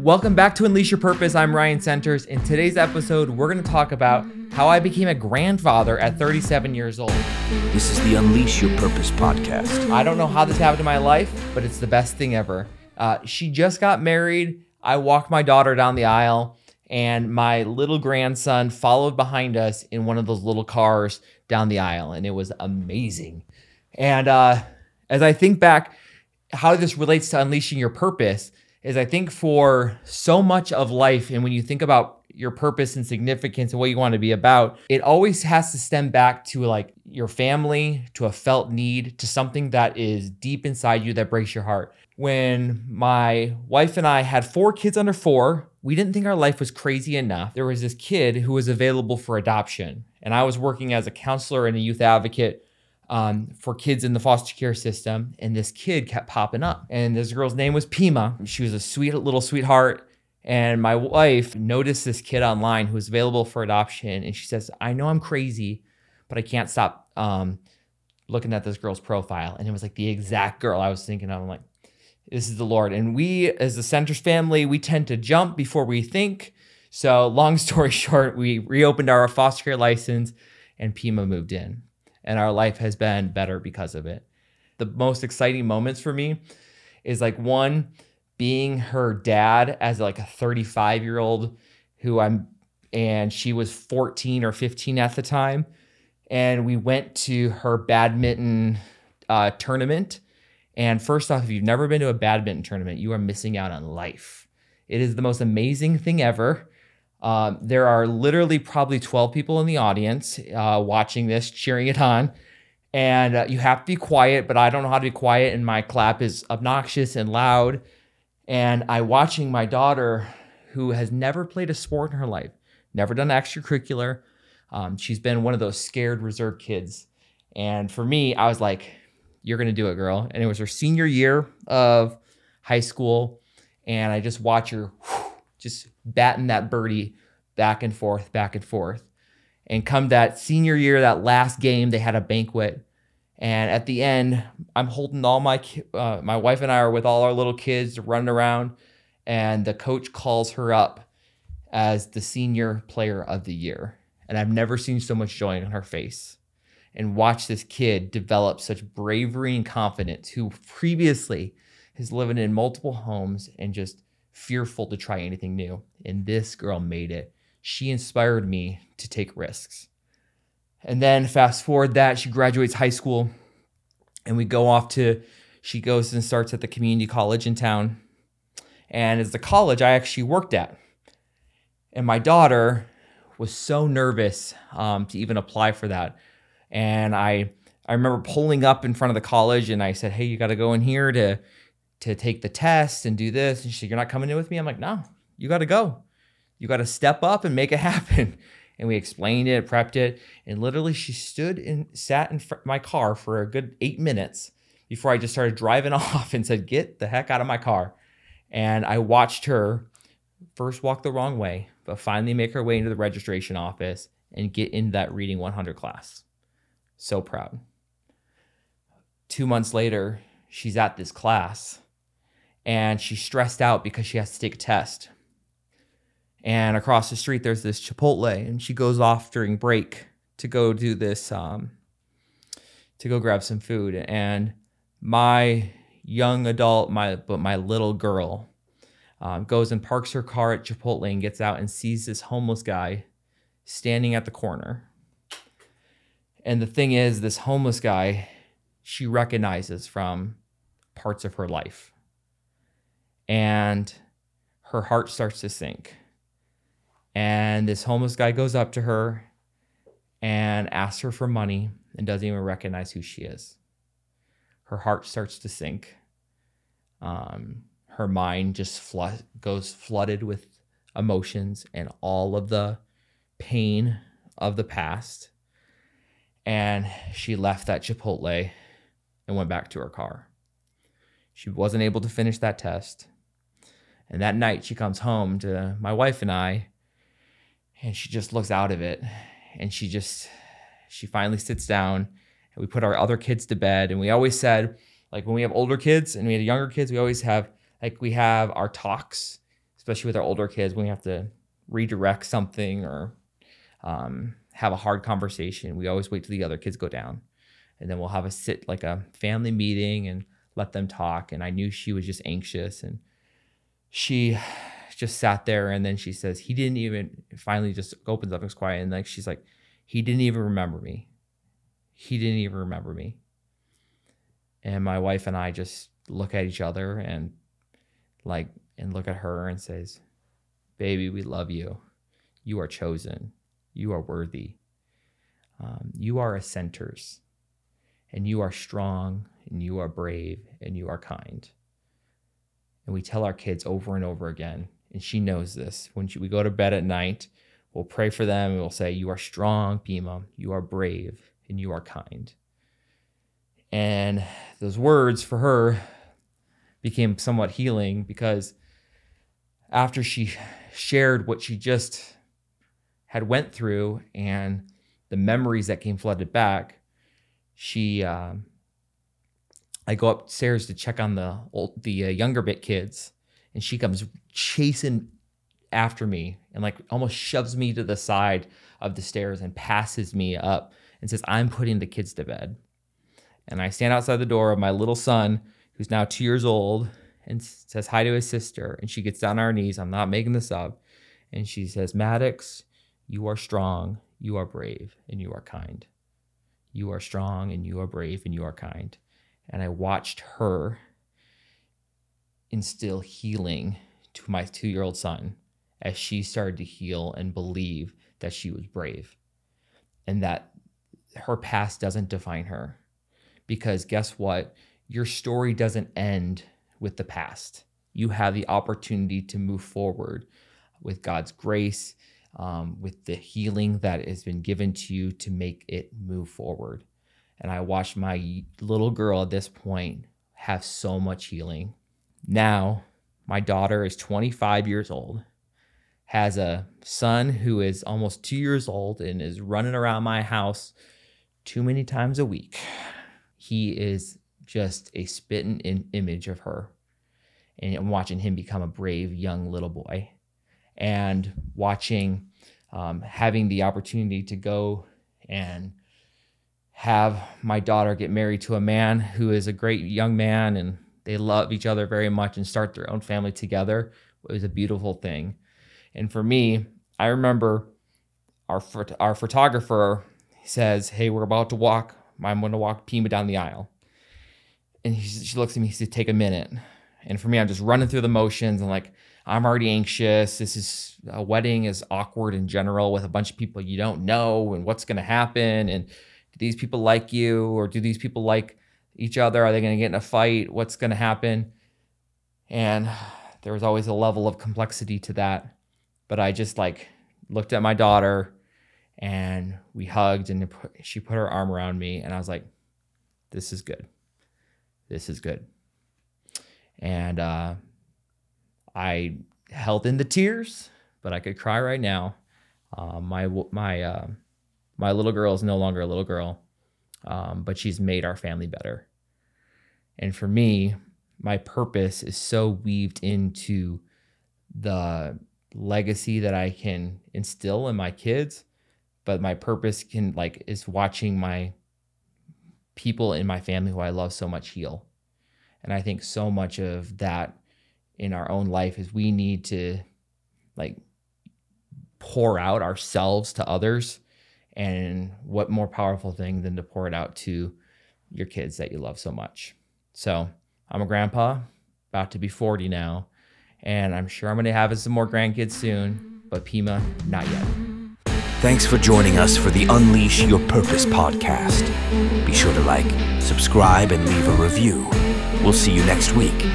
Welcome back to Unleash Your Purpose. I'm Ryan Senters. In today's episode, we're going to talk about how I became a grandfather at 37 years old. This is the Unleash Your Purpose podcast. I don't know how this happened in my life, but it's the best thing ever. Uh, she just got married. I walked my daughter down the aisle, and my little grandson followed behind us in one of those little cars down the aisle, and it was amazing. And uh, as I think back, how this relates to unleashing your purpose is I think for so much of life, and when you think about your purpose and significance and what you want to be about, it always has to stem back to like your family, to a felt need, to something that is deep inside you that breaks your heart. When my wife and I had four kids under four, we didn't think our life was crazy enough. There was this kid who was available for adoption, and I was working as a counselor and a youth advocate um, for kids in the foster care system. And this kid kept popping up. And this girl's name was Pima. She was a sweet little sweetheart. And my wife noticed this kid online who was available for adoption. And she says, I know I'm crazy, but I can't stop um, looking at this girl's profile. And it was like the exact girl I was thinking of. I'm like, this is the Lord. And we, as the Senters family, we tend to jump before we think. So, long story short, we reopened our foster care license and Pima moved in and our life has been better because of it. The most exciting moments for me is like one being her dad as like a 35 year old who I'm and she was 14 or 15 at the time and we went to her badminton uh, tournament. And first off if you've never been to a badminton tournament you are missing out on life. It is the most amazing thing ever um, there are literally probably 12 people in the audience uh, watching this, cheering it on. And uh, you have to be quiet, but I don't know how to be quiet, and my clap is obnoxious and loud. And I watching my daughter, who has never played a sport in her life, never done extracurricular. Um, she's been one of those scared, reserved kids. And for me, I was like, "You're gonna do it, girl." And it was her senior year of high school, and I just watch her whew, just batting that birdie back and forth, back and forth. And come that senior year, that last game, they had a banquet. And at the end, I'm holding all my uh, my wife and I are with all our little kids running around, and the coach calls her up as the senior player of the year. And I've never seen so much joy on her face. And watch this kid develop such bravery and confidence, who previously has lived in multiple homes and just fearful to try anything new. And this girl made it. She inspired me to take risks. And then fast forward that she graduates high school and we go off to, she goes and starts at the community college in town. And it's the college I actually worked at. And my daughter was so nervous um, to even apply for that. And I, I remember pulling up in front of the college and I said, Hey, you got to go in here to to take the test and do this. And she said, You're not coming in with me? I'm like, No, you got to go. You got to step up and make it happen. And we explained it, prepped it. And literally, she stood and sat in fr- my car for a good eight minutes before I just started driving off and said, Get the heck out of my car. And I watched her first walk the wrong way, but finally make her way into the registration office and get into that reading 100 class. So proud. Two months later, she's at this class and she's stressed out because she has to take a test. And across the street, there's this Chipotle, and she goes off during break to go do this, um, to go grab some food. And my young adult, my but my little girl, um, goes and parks her car at Chipotle and gets out and sees this homeless guy standing at the corner. And the thing is, this homeless guy, she recognizes from parts of her life and her heart starts to sink. And this homeless guy goes up to her and asks her for money and doesn't even recognize who she is. Her heart starts to sink. Um, her mind just flood, goes flooded with emotions and all of the pain of the past. And she left that Chipotle and went back to her car. She wasn't able to finish that test. And that night she comes home to my wife and I, and she just looks out of it. And she just, she finally sits down and we put our other kids to bed. And we always said, like when we have older kids and we have younger kids, we always have, like, we have our talks. especially with our older kids when we have to redirect something or um, have a hard conversation. We always wait till the other kids go down, and then we'll have a sit like a family meeting and let them talk. And I knew she was just anxious, and she just sat there. And then she says he didn't even. Finally, just opens up is quiet, and like she's like, he didn't even remember me. He didn't even remember me. And my wife and I just look at each other and like and look at her and says, "Baby, we love you. You are chosen." You are worthy. Um, you are a Senters, and you are strong, and you are brave, and you are kind. And we tell our kids over and over again, and she knows this. When she, we go to bed at night, we'll pray for them and we'll say, You are strong, Pima, you are brave, and you are kind. And those words for her became somewhat healing because after she shared what she just had went through and the memories that came flooded back, she, uh, I go upstairs to check on the old, the uh, younger bit kids, and she comes chasing after me and like almost shoves me to the side of the stairs and passes me up and says, "I'm putting the kids to bed." And I stand outside the door of my little son, who's now two years old, and says hi to his sister. And she gets down on her knees. I'm not making this up. And she says, Maddox, you are strong, you are brave, and you are kind. You are strong, and you are brave, and you are kind. And I watched her instill healing to my two year old son as she started to heal and believe that she was brave and that her past doesn't define her. Because guess what? Your story doesn't end with the past. You have the opportunity to move forward with God's grace um, with the healing that has been given to you to make it move forward. And I watched my little girl at this point have so much healing. Now, my daughter is 25 years old, has a son who is almost two years old and is running around my house too many times a week. He is just a spitting in image of her. And I'm watching him become a brave young little boy and watching, um, having the opportunity to go and have my daughter get married to a man who is a great young man and they love each other very much and start their own family together it was a beautiful thing. And for me, I remember our our photographer says, "Hey, we're about to walk. I'm going to walk Pima down the aisle." And he, she looks at me. He said, "Take a minute." And for me, I'm just running through the motions and like I'm already anxious. This is a wedding is awkward in general with a bunch of people you don't know and what's going to happen and these people like you or do these people like each other? Are they going to get in a fight? What's going to happen? And there was always a level of complexity to that. But I just like looked at my daughter and we hugged and she put her arm around me and I was like, this is good. This is good. And uh, I held in the tears, but I could cry right now. Uh, my my uh, my little girl is no longer a little girl, um, but she's made our family better. And for me, my purpose is so weaved into the legacy that I can instill in my kids, but my purpose can like is watching my people in my family who I love so much heal. And I think so much of that in our own life is we need to like pour out ourselves to others and what more powerful thing than to pour it out to your kids that you love so much so i'm a grandpa about to be 40 now and i'm sure i'm going to have some more grandkids soon but pima not yet Thanks for joining us for the Unleash Your Purpose podcast. Be sure to like, subscribe, and leave a review. We'll see you next week.